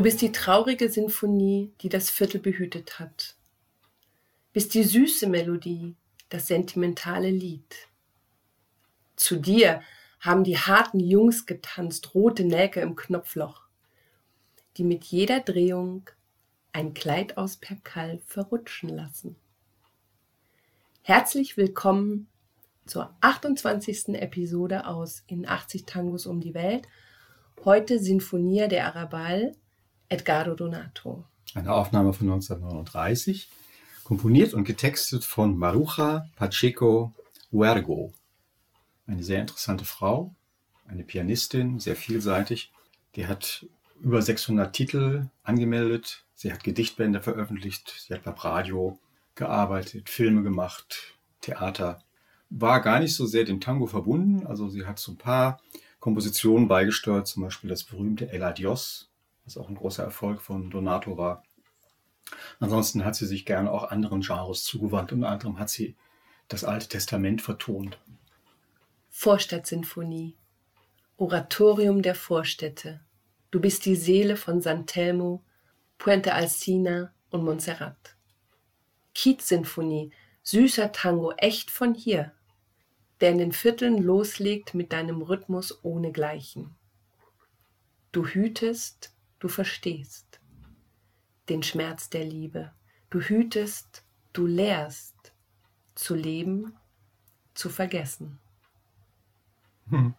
Du bist die traurige Sinfonie, die das Viertel behütet hat. Bist die süße Melodie, das sentimentale Lied. Zu dir haben die harten Jungs getanzt, rote Nägel im Knopfloch, die mit jeder Drehung ein Kleid aus Perkal verrutschen lassen. Herzlich willkommen zur 28. Episode aus In 80 Tangos um die Welt. Heute Sinfonia der Arabal, Edgardo Donato. Eine Aufnahme von 1939, komponiert und getextet von Maruja Pacheco Huergo. Eine sehr interessante Frau, eine Pianistin, sehr vielseitig. Die hat über 600 Titel angemeldet. Sie hat Gedichtbände veröffentlicht. Sie hat beim Radio gearbeitet, Filme gemacht, Theater. War gar nicht so sehr dem Tango verbunden. Also sie hat so ein paar Kompositionen beigesteuert, zum Beispiel das berühmte El Adios, was auch ein großer Erfolg von Donato war. Ansonsten hat sie sich gerne auch anderen Genres zugewandt. Unter anderem hat sie das Alte Testament vertont. Vorstadtsinfonie. Oratorium der Vorstädte. Du bist die Seele von San Telmo, Puente Alsina und Montserrat. Kiez-Sinfonie, süßer Tango, echt von hier, der in den Vierteln loslegt mit deinem Rhythmus ohnegleichen. Du hütest, du verstehst den Schmerz der Liebe. Du hütest, du lehrst, zu leben, zu vergessen. Hm.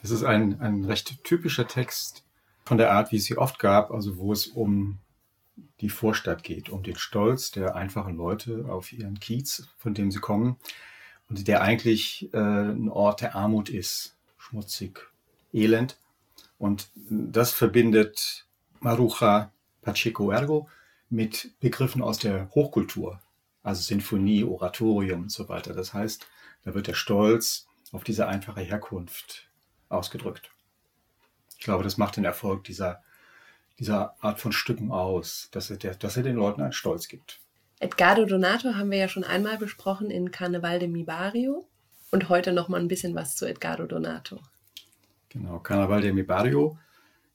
Das ist ein, ein recht typischer Text von der Art, wie es sie oft gab, also wo es um die Vorstadt geht, um den Stolz der einfachen Leute auf ihren Kiez, von dem sie kommen, und der eigentlich äh, ein Ort der Armut ist, schmutzig, elend. Und das verbindet Maruja Pacheco Ergo mit Begriffen aus der Hochkultur, also Sinfonie, Oratorium und so weiter. Das heißt, da wird der Stolz auf diese einfache Herkunft ausgedrückt. Ich glaube, das macht den Erfolg dieser, dieser Art von Stücken aus, dass er, der, dass er den Leuten einen Stolz gibt. Edgardo Donato haben wir ja schon einmal besprochen in Carnaval de Mi Barrio und heute noch mal ein bisschen was zu Edgardo Donato. Genau, Carnaval de Mi Barrio,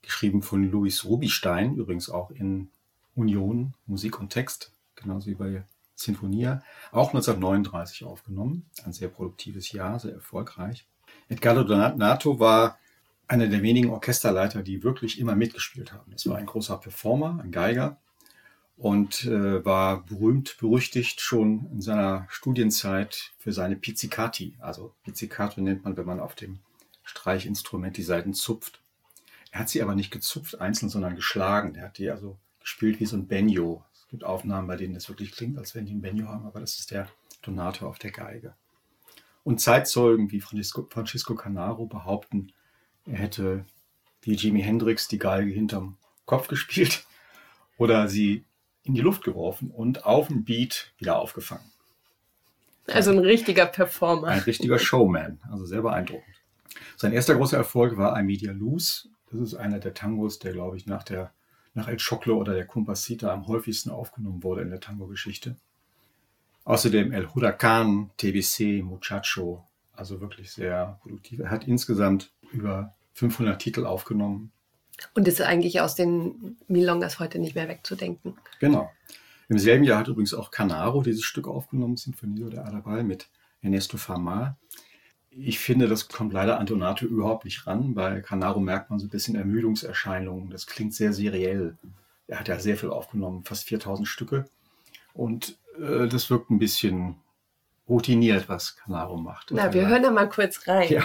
geschrieben von Luis Rubinstein, übrigens auch in Union, Musik und Text, genauso wie bei Sinfonia, auch 1939 aufgenommen. Ein sehr produktives Jahr, sehr erfolgreich. Edgardo Donato war einer der wenigen Orchesterleiter, die wirklich immer mitgespielt haben. Das war ein großer Performer, ein Geiger und äh, war berühmt, berüchtigt schon in seiner Studienzeit für seine Pizzicati. Also Pizzicato nennt man, wenn man auf dem Streichinstrument die Saiten zupft. Er hat sie aber nicht gezupft einzeln, sondern geschlagen. Er hat die also gespielt wie so ein Benjo gibt Aufnahmen, bei denen es wirklich klingt, als wenn die ein Benjo haben, aber das ist der Donato auf der Geige. Und Zeitzeugen wie Francisco, Francisco Canaro behaupten, er hätte wie Jimi Hendrix die Geige hinterm Kopf gespielt oder sie in die Luft geworfen und auf dem Beat wieder aufgefangen. Also ein richtiger Performer. Ein richtiger Showman, also sehr beeindruckend. Sein erster großer Erfolg war I Media Luz. Das ist einer der Tangos, der, glaube ich, nach der nach El Choclo oder der Compasita am häufigsten aufgenommen wurde in der Tango-Geschichte. Außerdem El Huracan, TBC, Muchacho, also wirklich sehr produktiv. Er hat insgesamt über 500 Titel aufgenommen. Und ist eigentlich aus den Milongas heute nicht mehr wegzudenken. Genau. Im selben Jahr hat übrigens auch Canaro dieses Stück aufgenommen, Sinfonie oder Arabal mit Ernesto Fama ich finde, das kommt leider an Donato überhaupt nicht ran. Bei Canaro merkt man so ein bisschen Ermüdungserscheinungen. Das klingt sehr seriell. Er hat ja sehr viel aufgenommen, fast 4000 Stücke. Und äh, das wirkt ein bisschen routiniert, was Canaro macht. Na, wir hören da mal kurz rein. Ja.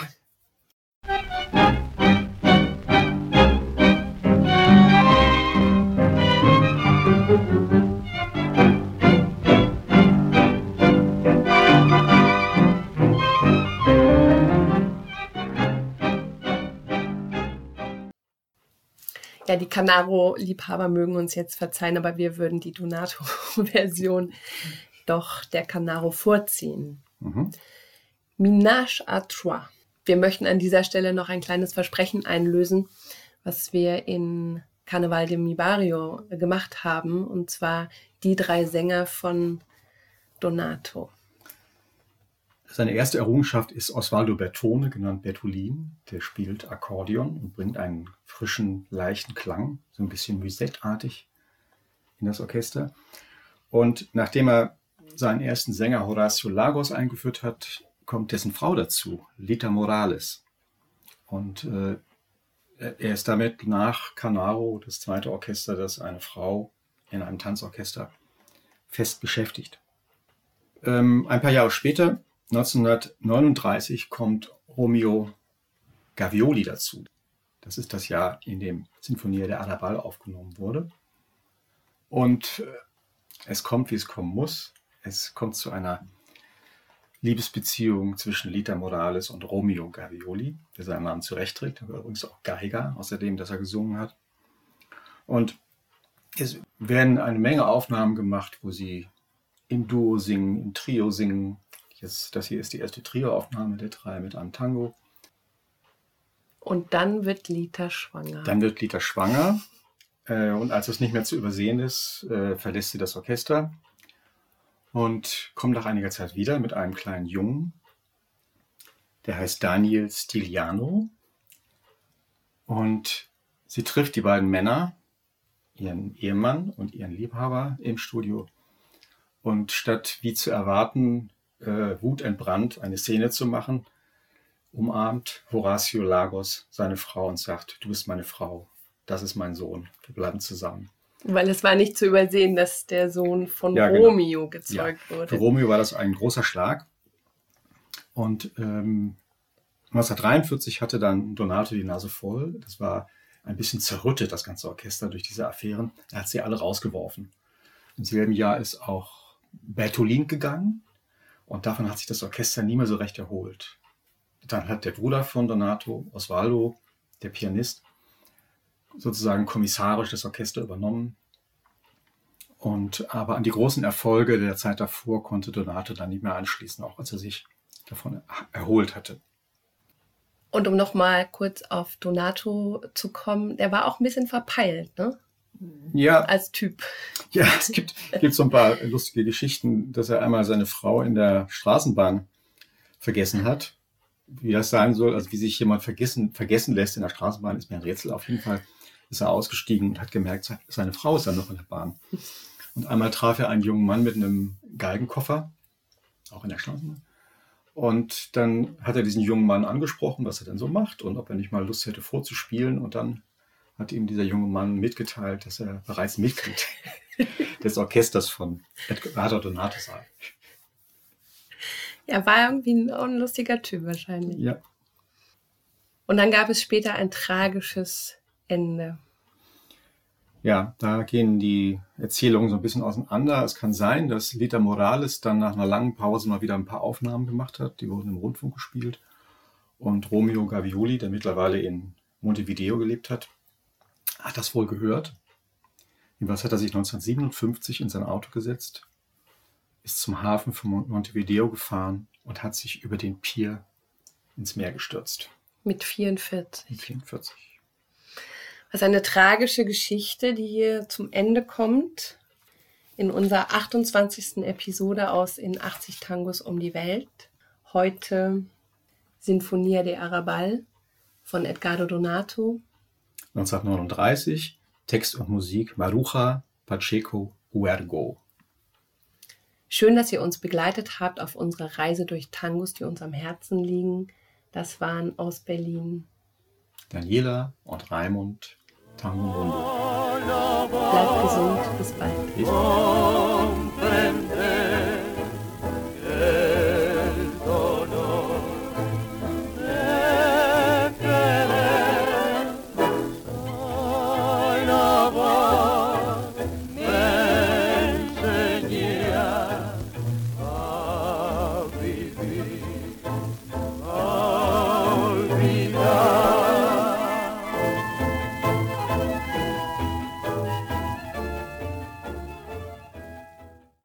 Ja, die Canaro-Liebhaber mögen uns jetzt verzeihen, aber wir würden die Donato-Version doch der Canaro vorziehen. Mhm. Minage à trois. Wir möchten an dieser Stelle noch ein kleines Versprechen einlösen, was wir in Carnaval de Mi Barrio gemacht haben, und zwar die drei Sänger von Donato. Seine erste Errungenschaft ist Osvaldo Bertone, genannt Bertolin. Der spielt Akkordeon und bringt einen frischen, leichten Klang, so ein bisschen Musette-artig in das Orchester. Und nachdem er seinen ersten Sänger Horacio Lagos eingeführt hat, kommt dessen Frau dazu, Lita Morales. Und äh, er ist damit nach Canaro das zweite Orchester, das eine Frau in einem Tanzorchester fest beschäftigt. Ähm, ein paar Jahre später, 1939, kommt Romeo Gavioli dazu. Das ist das Jahr, in dem Sinfonia der Arabal aufgenommen wurde. Und äh, es kommt, wie es kommen muss. Es kommt zu einer Liebesbeziehung zwischen Lita Morales und Romeo Gavioli, der seinen Namen zurechtträgt. Er war übrigens auch Geiger, außerdem, dass er gesungen hat. Und es werden eine Menge Aufnahmen gemacht, wo sie im Duo singen, im Trio singen. Jetzt, das hier ist die erste Trioaufnahme der drei mit einem Tango. Und dann wird Lita schwanger. Dann wird Lita schwanger. Äh, und als es nicht mehr zu übersehen ist, äh, verlässt sie das Orchester und kommt nach einiger Zeit wieder mit einem kleinen Jungen. Der heißt Daniel Stiliano. Und sie trifft die beiden Männer, ihren Ehemann und ihren Liebhaber im Studio. Und statt wie zu erwarten, äh, wutentbrannt eine Szene zu machen, umarmt Horacio Lagos seine Frau und sagt, du bist meine Frau, das ist mein Sohn, wir bleiben zusammen. Weil es war nicht zu übersehen, dass der Sohn von ja, genau. Romeo gezeugt ja. wurde. Für Romeo war das ein großer Schlag. Und ähm, 1943 hatte dann Donato die Nase voll. Das war ein bisschen zerrüttet, das ganze Orchester, durch diese Affären. Er hat sie alle rausgeworfen. Im selben Jahr ist auch Bertolin gegangen und davon hat sich das Orchester nie mehr so recht erholt. Dann hat der Bruder von Donato, Osvaldo, der Pianist, sozusagen kommissarisch das Orchester übernommen. Und aber an die großen Erfolge der Zeit davor konnte Donato dann nicht mehr anschließen, auch als er sich davon erholt hatte. Und um nochmal kurz auf Donato zu kommen, der war auch ein bisschen verpeilt, ne? Ja. Als Typ. Ja, es gibt, gibt so ein paar lustige Geschichten, dass er einmal seine Frau in der Straßenbahn vergessen hat. Wie das sein soll, also wie sich jemand vergessen, vergessen lässt in der Straßenbahn, ist mir ein Rätsel. Auf jeden Fall ist er ausgestiegen und hat gemerkt, seine Frau ist dann noch in der Bahn. Und einmal traf er einen jungen Mann mit einem Geigenkoffer, auch in der Straßenbahn. Und dann hat er diesen jungen Mann angesprochen, was er denn so macht und ob er nicht mal Lust hätte vorzuspielen. Und dann hat ihm dieser junge Mann mitgeteilt, dass er bereits Mitglied des Orchesters von Edgardo Donato sei. Er war irgendwie ein, ein lustiger Typ wahrscheinlich. Ja. Und dann gab es später ein tragisches Ende. Ja, da gehen die Erzählungen so ein bisschen auseinander. Es kann sein, dass Lita Morales dann nach einer langen Pause mal wieder ein paar Aufnahmen gemacht hat. Die wurden im Rundfunk gespielt. Und Romeo Gavioli, der mittlerweile in Montevideo gelebt hat, hat das wohl gehört. Jedenfalls hat er sich 1957 in sein Auto gesetzt, ist zum Hafen von Montevideo gefahren und hat sich über den Pier ins Meer gestürzt. Mit 44. Mit 44. Was eine tragische Geschichte, die hier zum Ende kommt. In unserer 28. Episode aus In 80 Tangos um die Welt. Heute Sinfonia de Arabal von Edgardo Donato. 1939 Text und Musik Maruja Pacheco Huergo. Schön, dass ihr uns begleitet habt auf unserer Reise durch Tangos, die uns am Herzen liegen. Das waren aus Berlin Daniela und Raimund Tango Mundo. Bleibt gesund, bis bald. Bis bald.